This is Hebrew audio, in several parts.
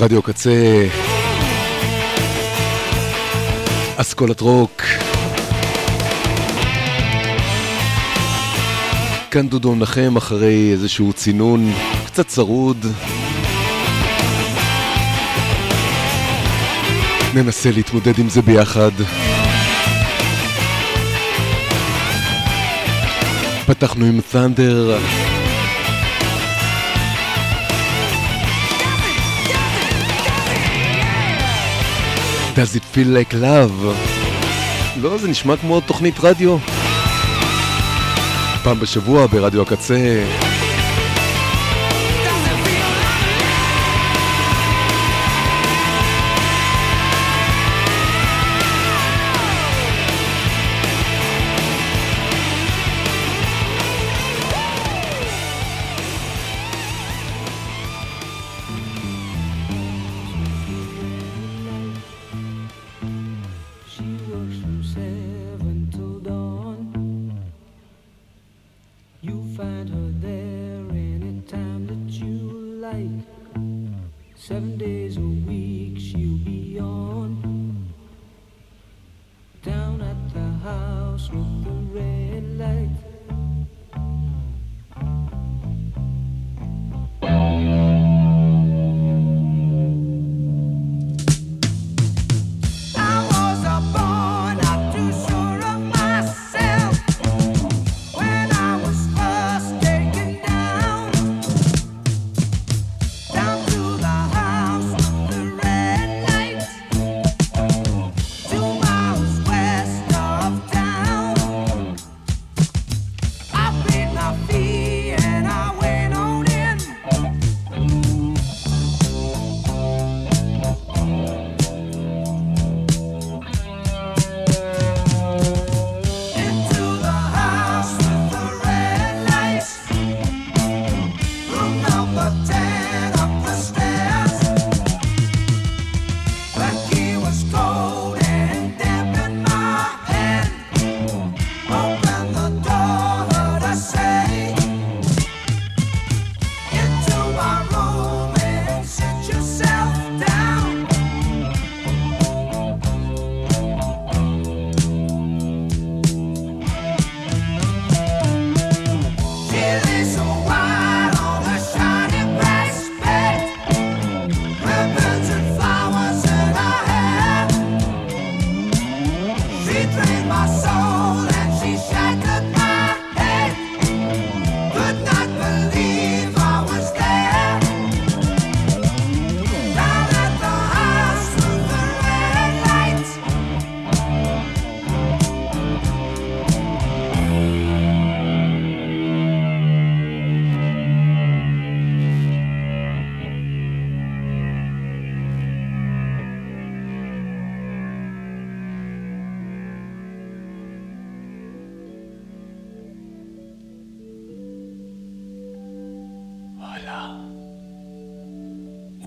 רדיו קצה, אסכולת רוק. כאן דודו מנחם אחרי איזשהו צינון קצת צרוד. ננסה להתמודד עם זה ביחד. פתחנו עם ת'נדר. Does it feel like love? לא, זה נשמע כמו תוכנית רדיו. פעם בשבוע ברדיו הקצה.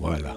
Voilà.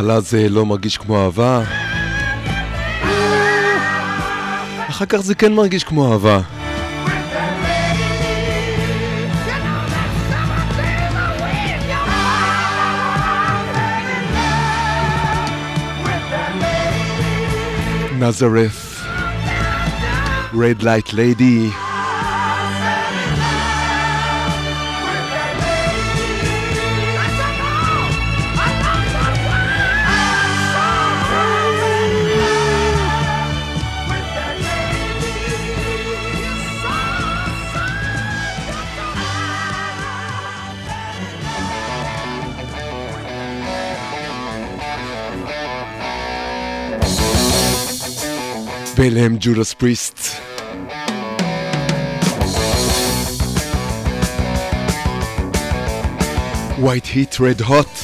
בהתחלה זה לא מרגיש כמו אהבה. אחר כך זה כן מרגיש כמו אהבה. Nazareth, Red Light Lady. ואליהם ג'ודס פריסט. White Heat Red Hot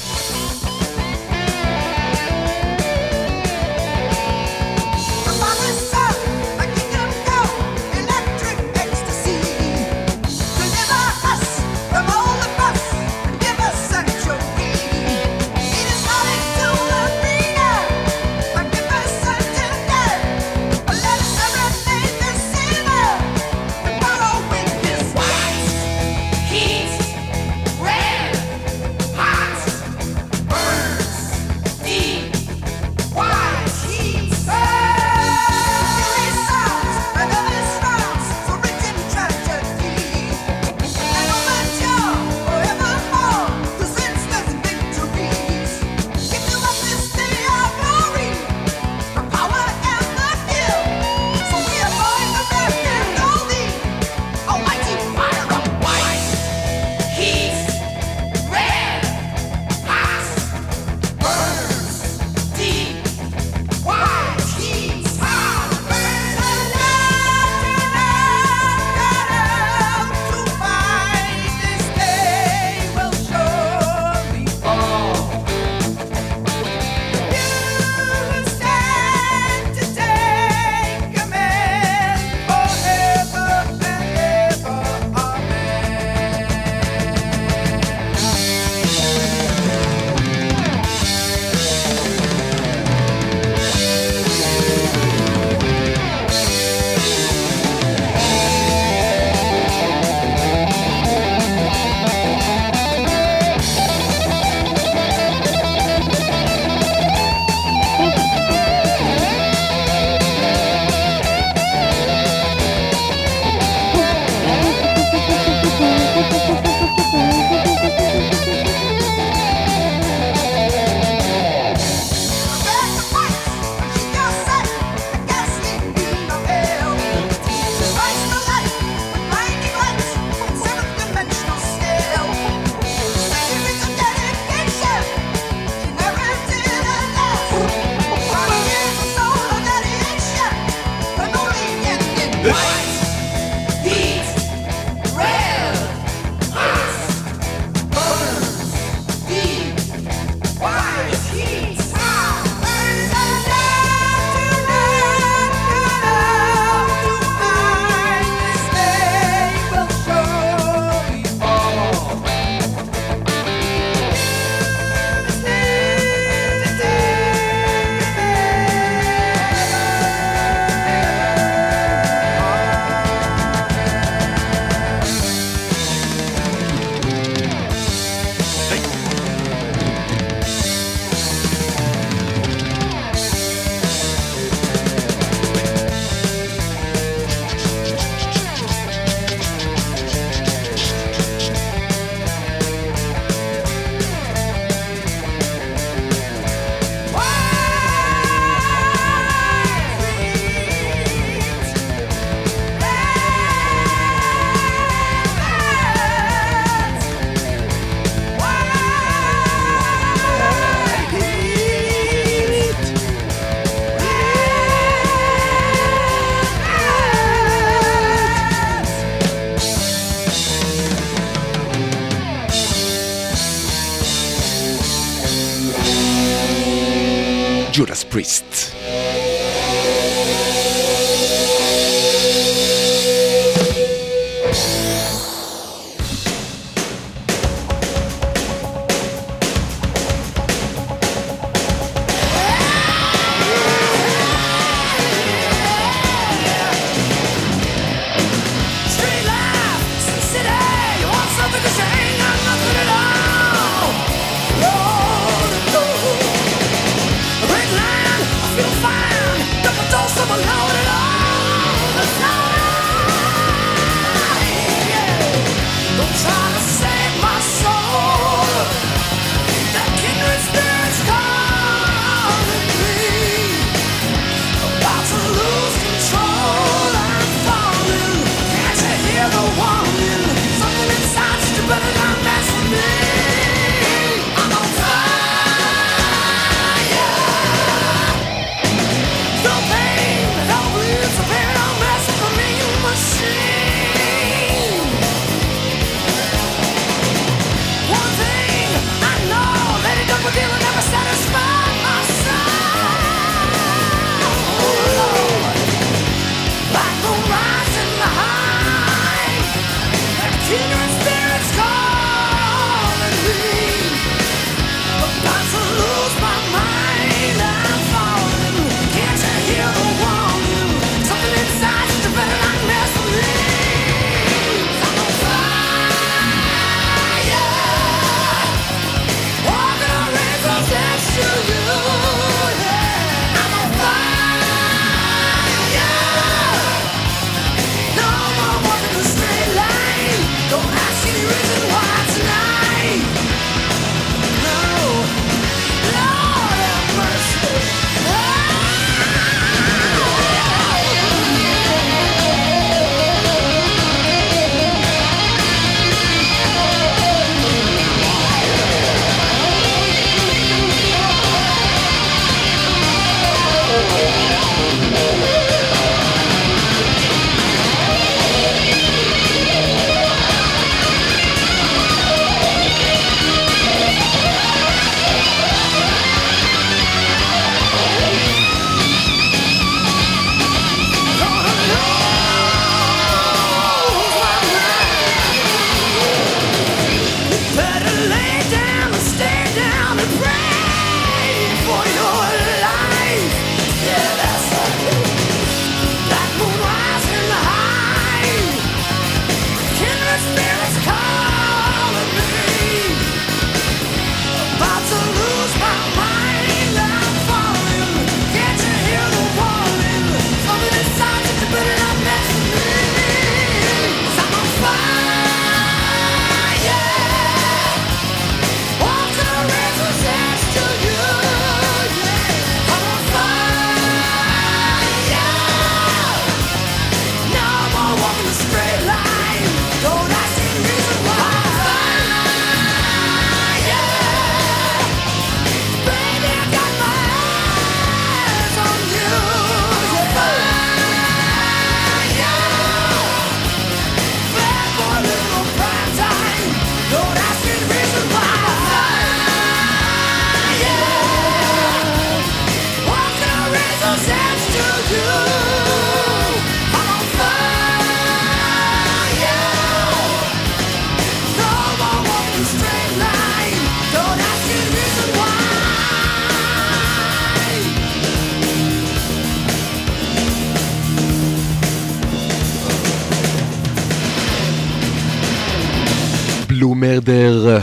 Blue Murder,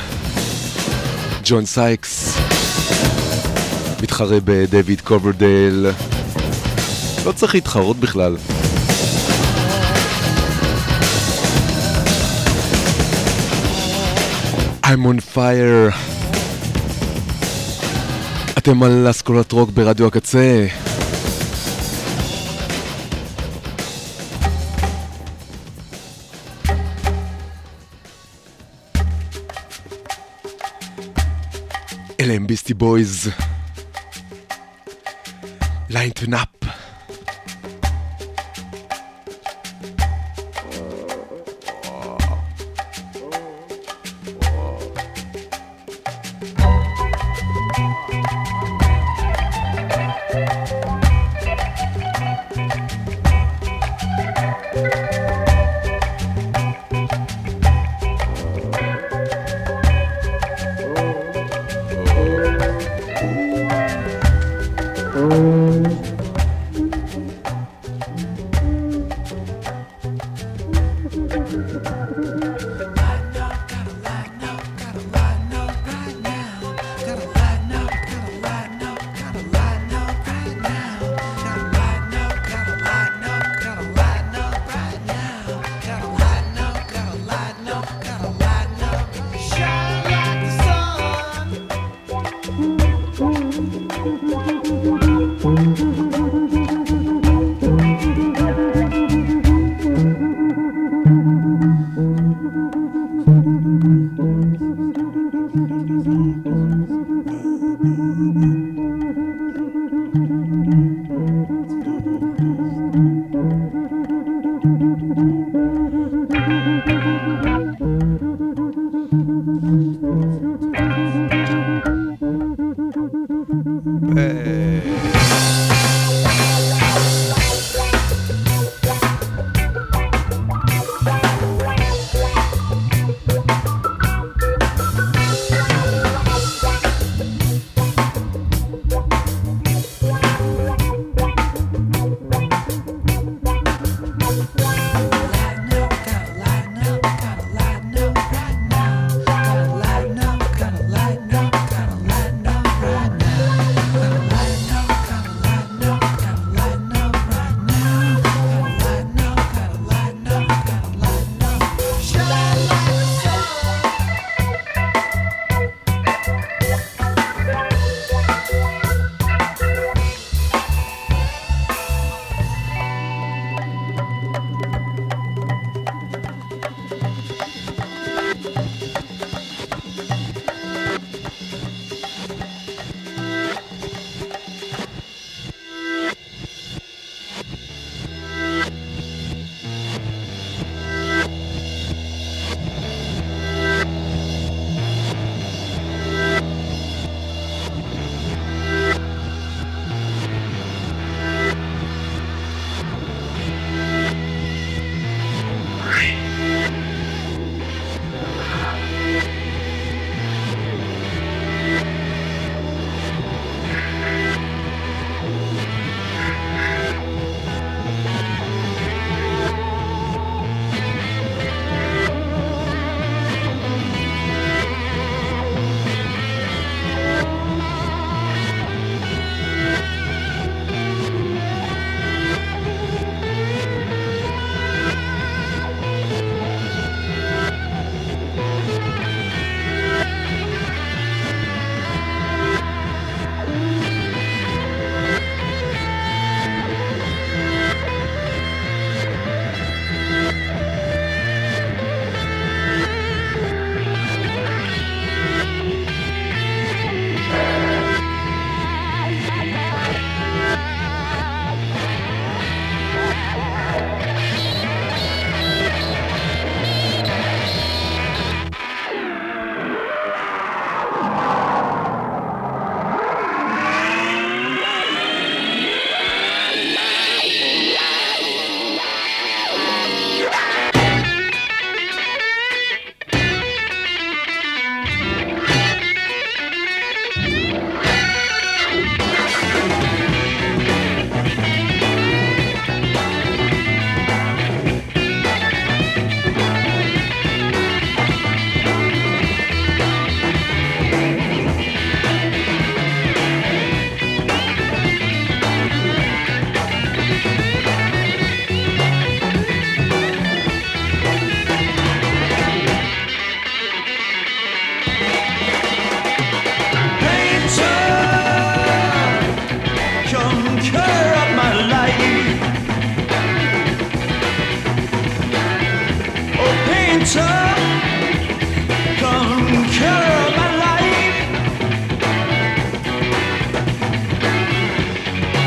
ג'ון סייקס, מתחרה בדויד קוברדייל, לא צריך להתחרות בכלל. I'm on fire. אתם על אסכולת רוק ברדיו הקצה. אלה הם ביסטי בויז. ליינטן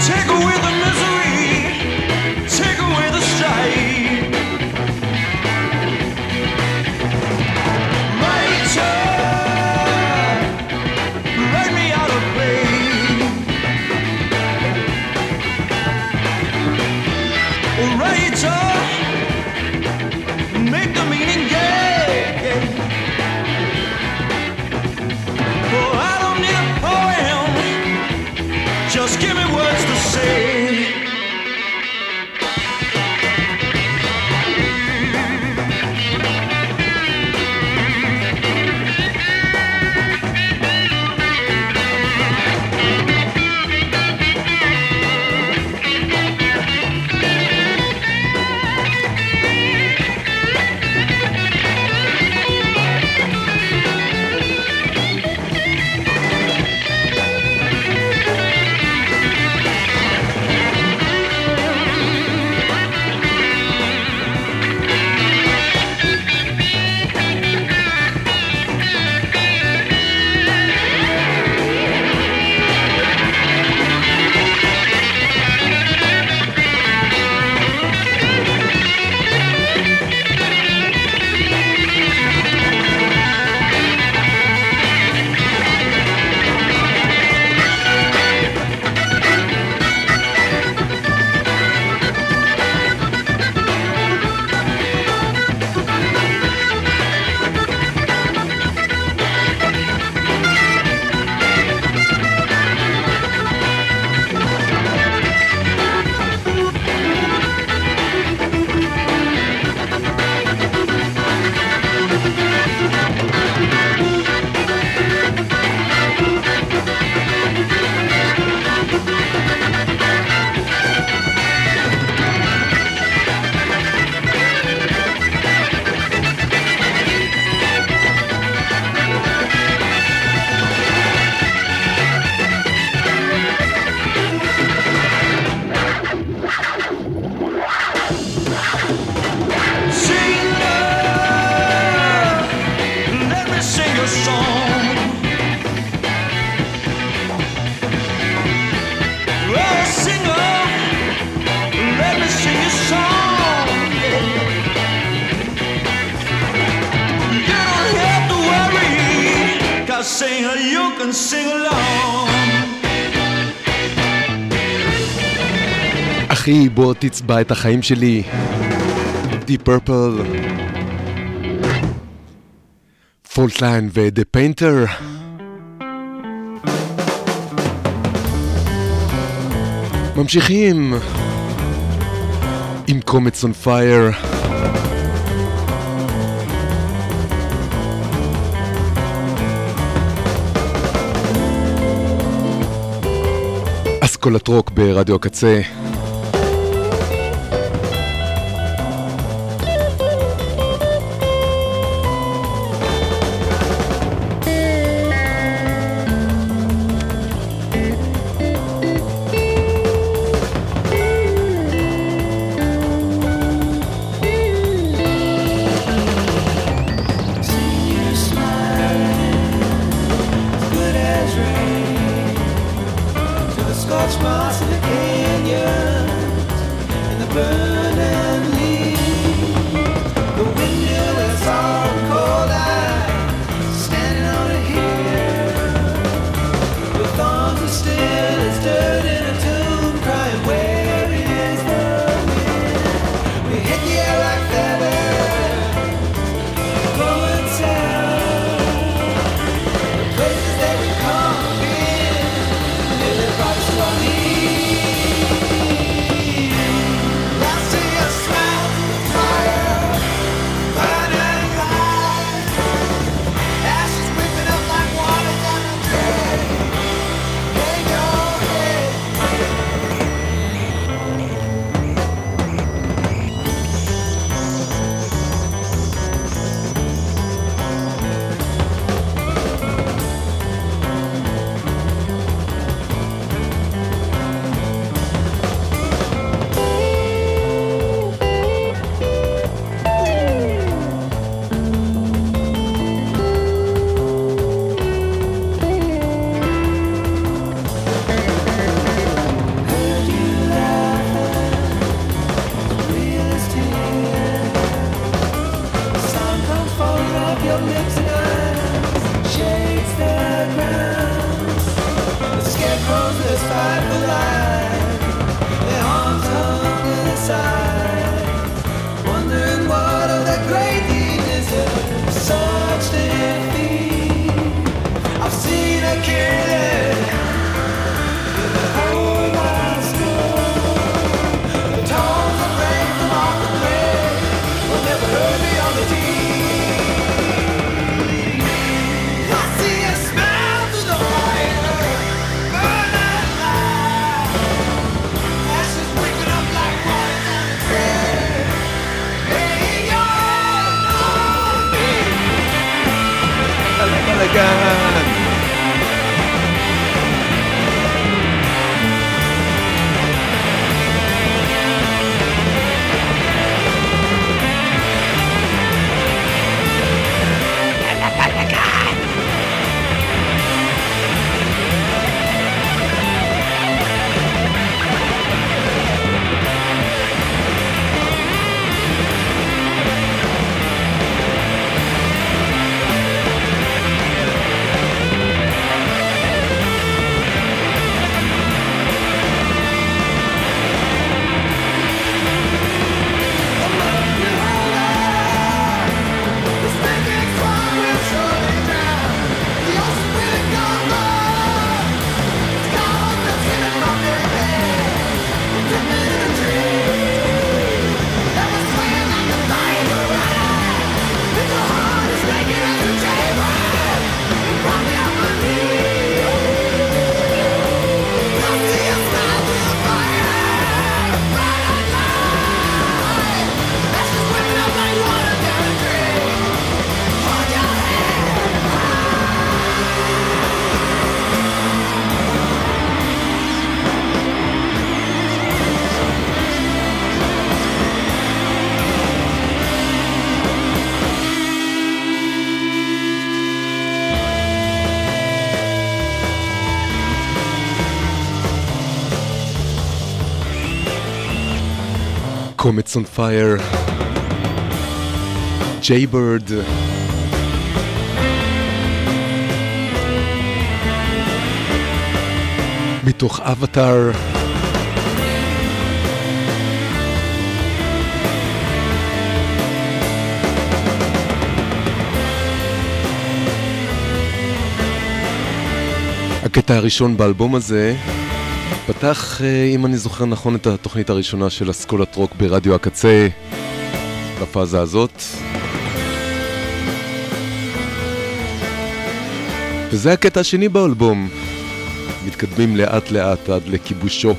take away the בוא תצבע את החיים שלי. Deep Purple. Fault Line ו-The Painter. ממשיכים עם Comets on Fire. אסכולת רוק ברדיו הקצה. burn. Comets on Fire, Jaybird. מתוך אבטאר. הקטע הראשון באלבום הזה פתח, אה, אם אני זוכר נכון, את התוכנית הראשונה של אסכולת רוק ברדיו הקצה, בפאזה הזאת. וזה הקטע השני באלבום. מתקדמים לאט לאט עד לכיבושו.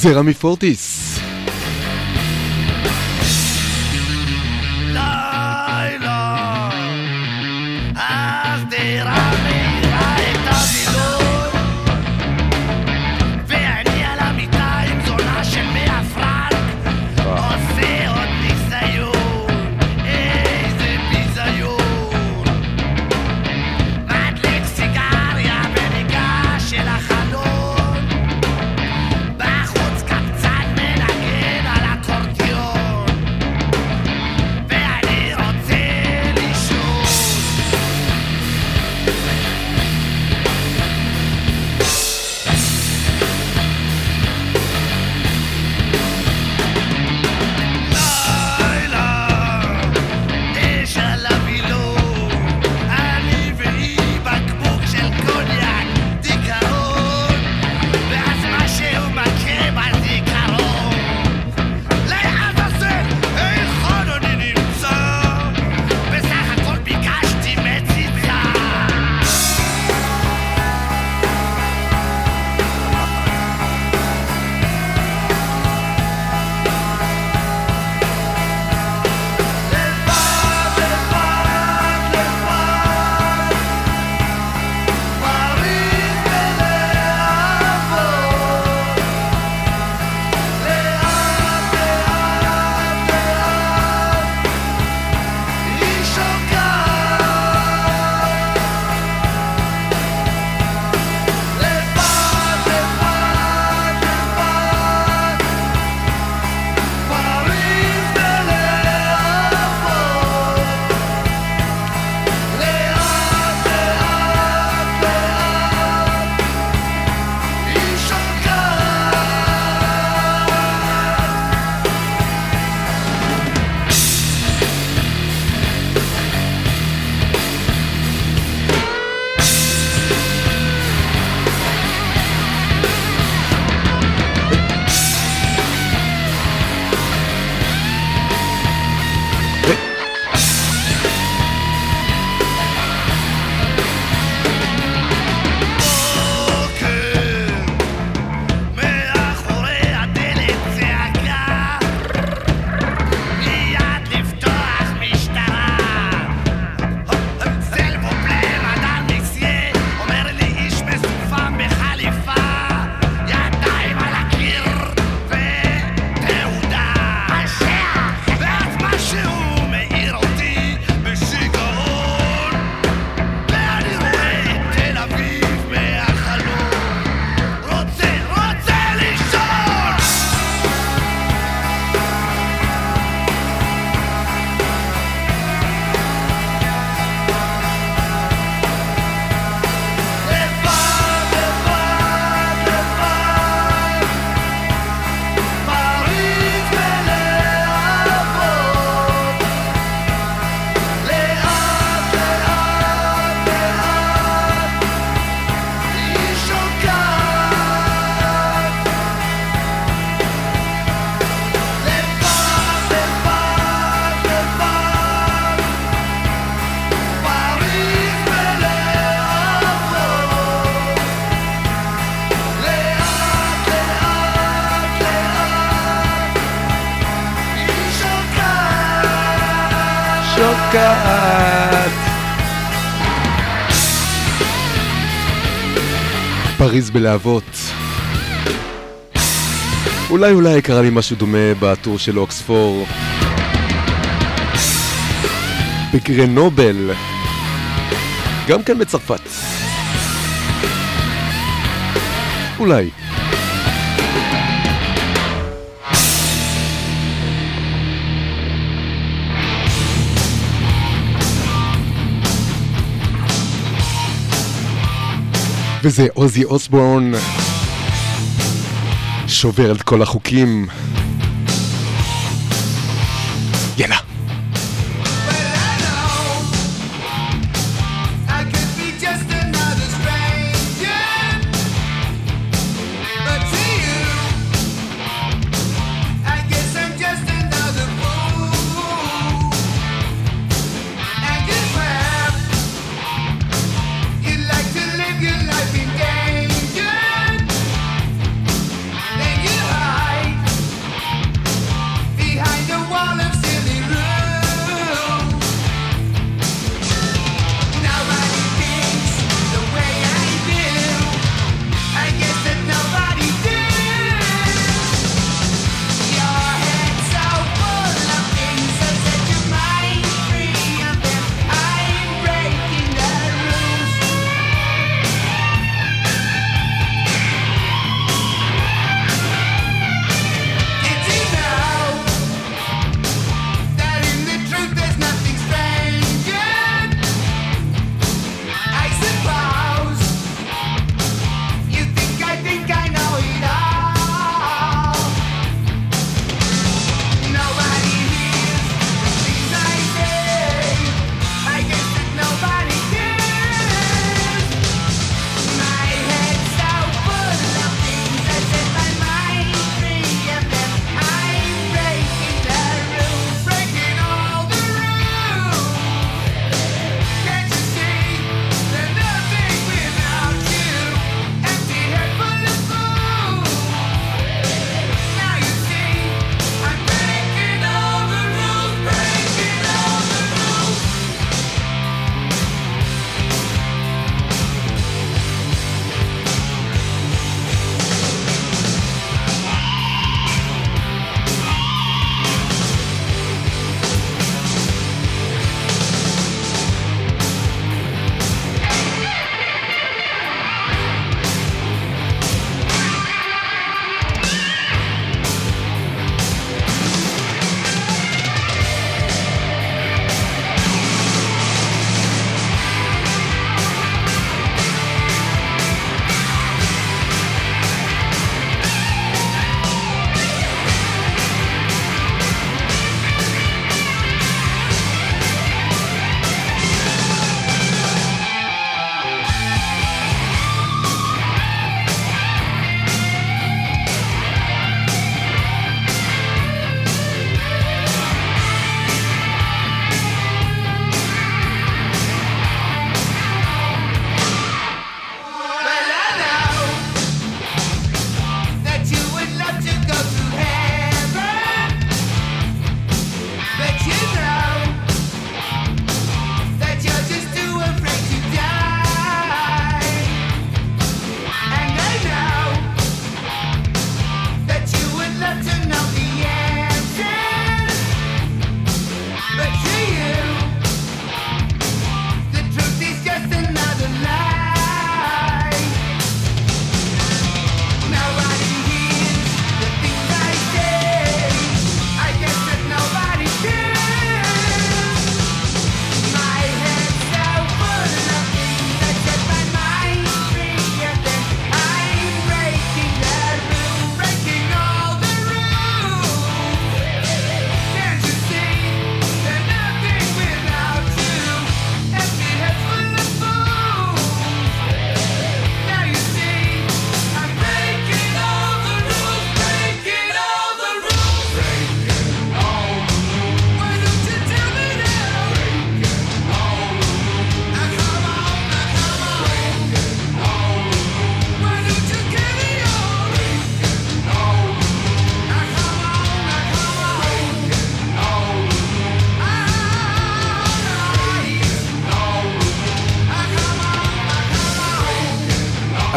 זה רמי פורטיס. בלהבות. אולי אולי קרה לי משהו דומה בטור של אוקספור. בגרנובל. גם כן בצרפת. אולי. וזה עוזי אוסבורן שובר את כל החוקים. יאללה.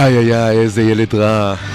איי איי איי, איזה ילד רע.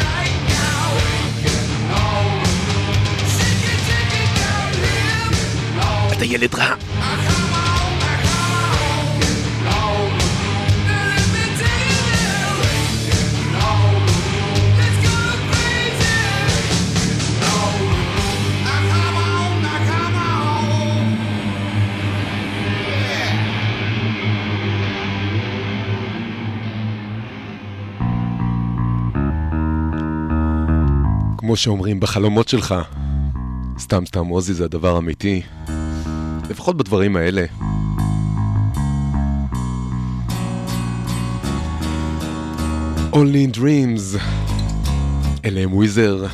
שאומרים בחלומות שלך. סתם סתם, עוזי זה הדבר אמיתי. לפחות בדברים האלה. Only in Dreams, אלה הם וויזר.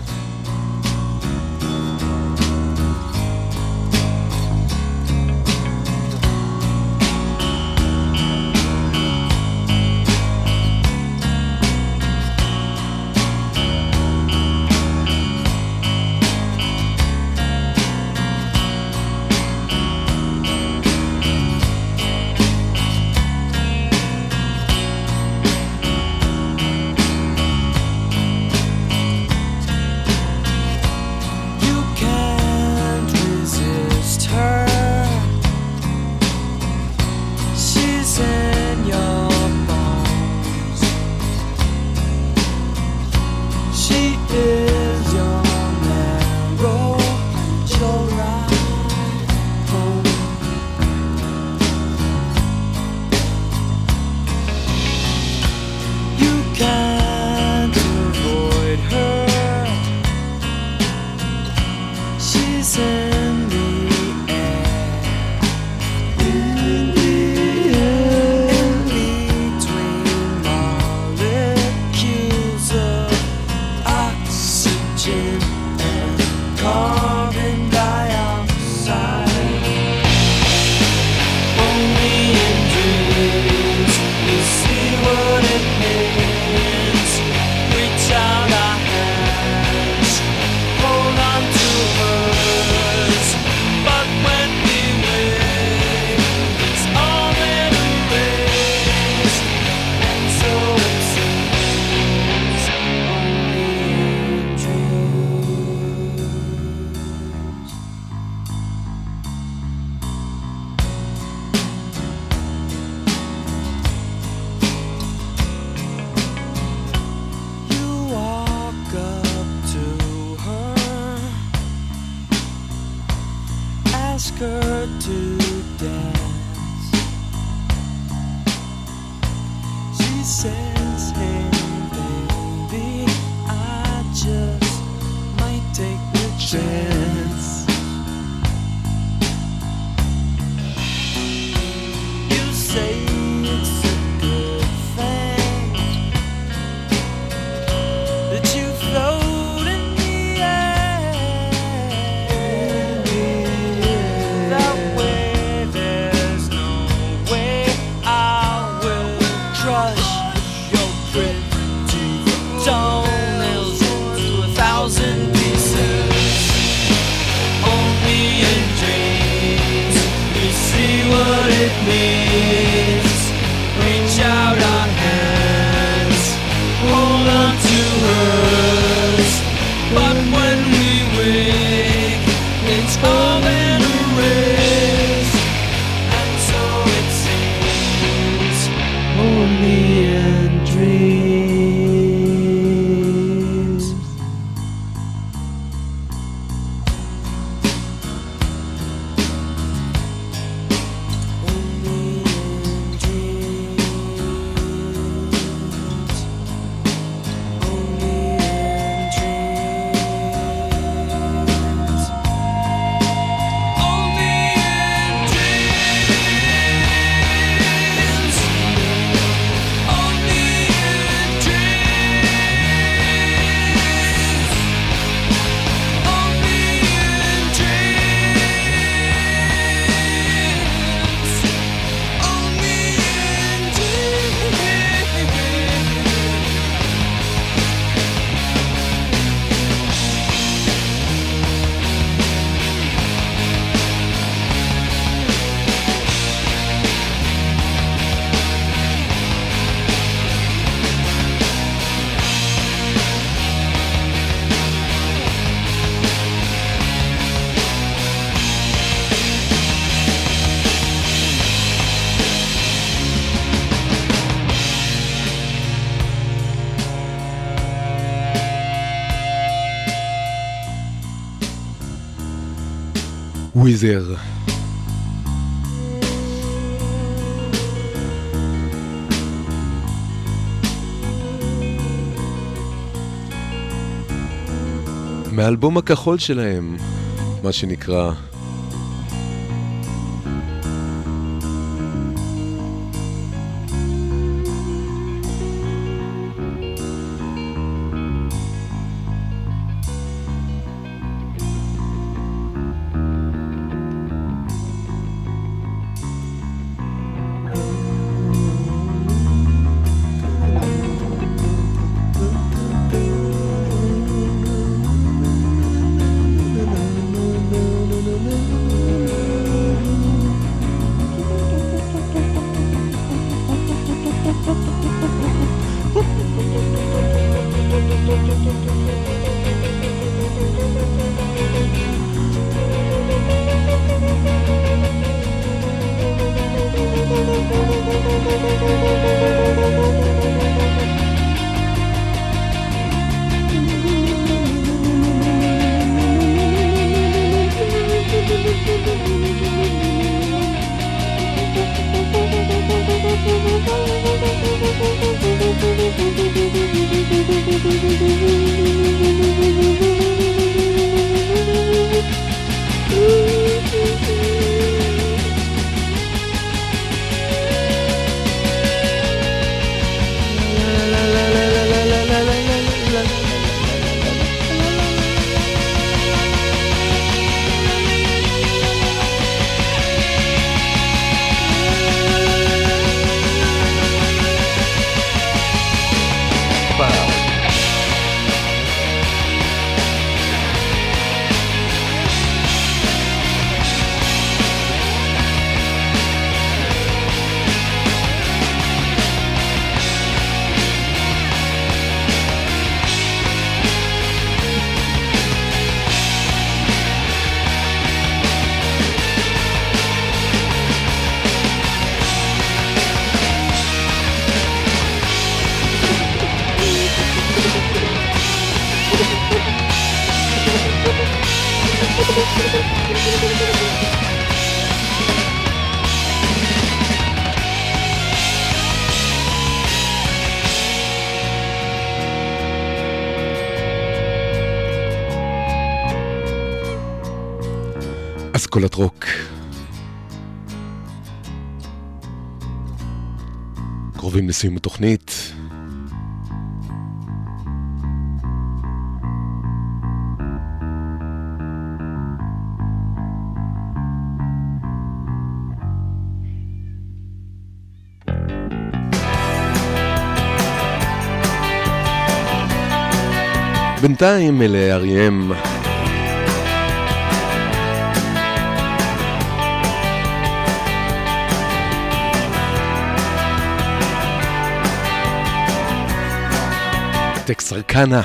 וויזר. מהאלבום הכחול שלהם, מה שנקרא. אסכולת רוק. קרובים לסיום התוכנית. בינתיים אלה אריאם. טקסרקנה.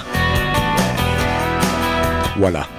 וואלה.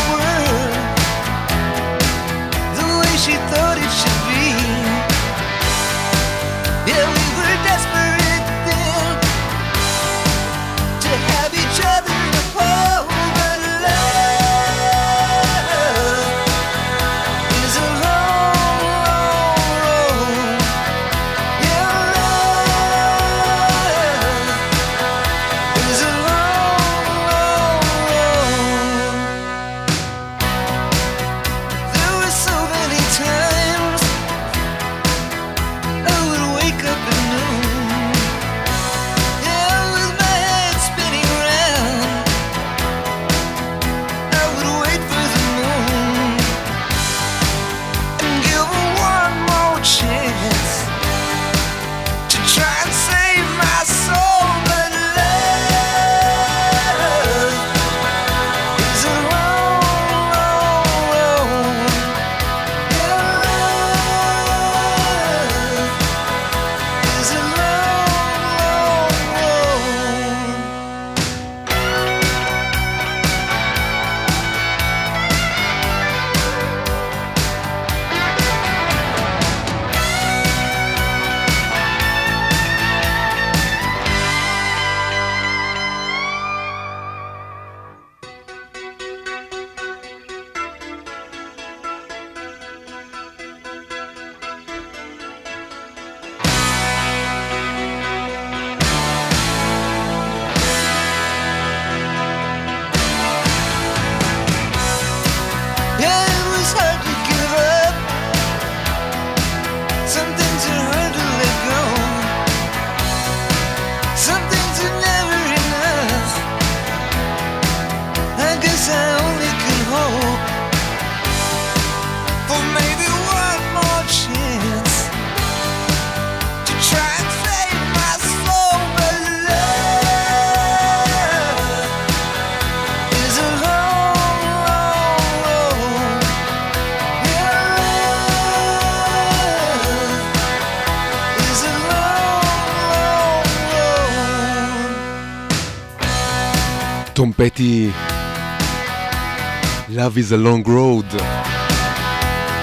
Love is a long road.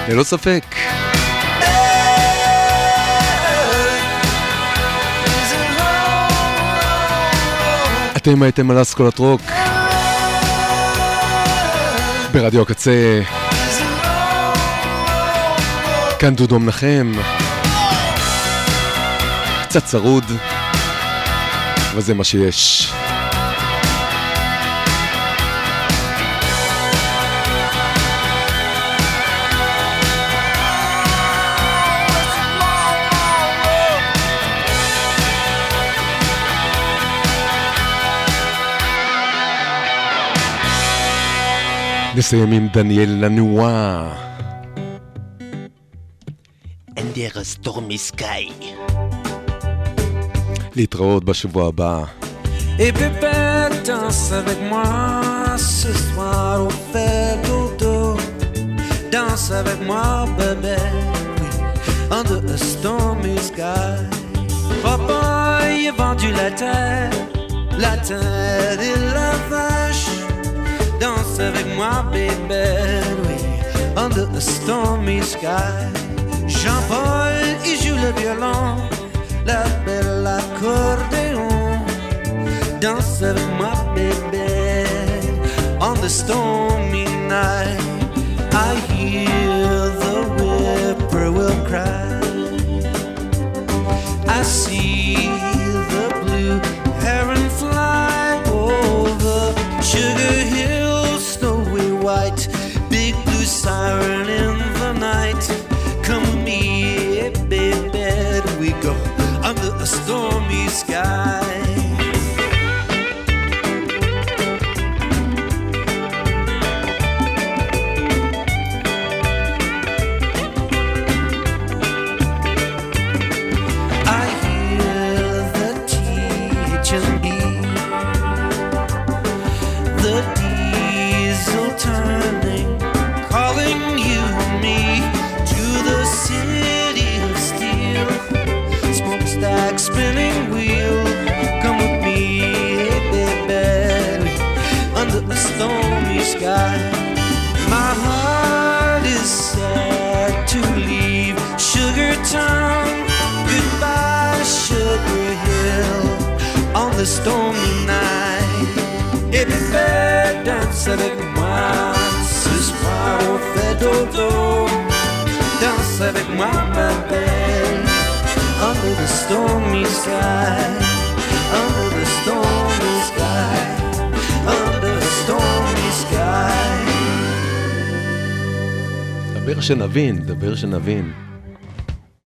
ללא ספק. אתם הייתם על אסכולת רוק. ברדיו הקצה. כאן דודו מנחם. קצת צרוד. אבל זה מה שיש נסיים עם דניאל לנואה. Under a stormy sky. להתראות בשבוע הבא. Et bébé, danse avec moi ce soir au fait dodo. Danse avec moi, bébé, oui, under a stormy sky. Papa, il a vendu la terre, la terre et moi, baby, oui, under a stormy sky. Jean-Paul, il joue le violon, la belle accordéon. Danse avec moi, baby, on the stormy night. I hear the whippoorwill cry. I see the blue heron fly over sugar stormy night. Fais danse avec moi ce soir on fait dodo. Danse avec moi, ma belle, under the stormy sky, under the stormy sky, under the stormy sky. דבר שנבין, דבר שנבין.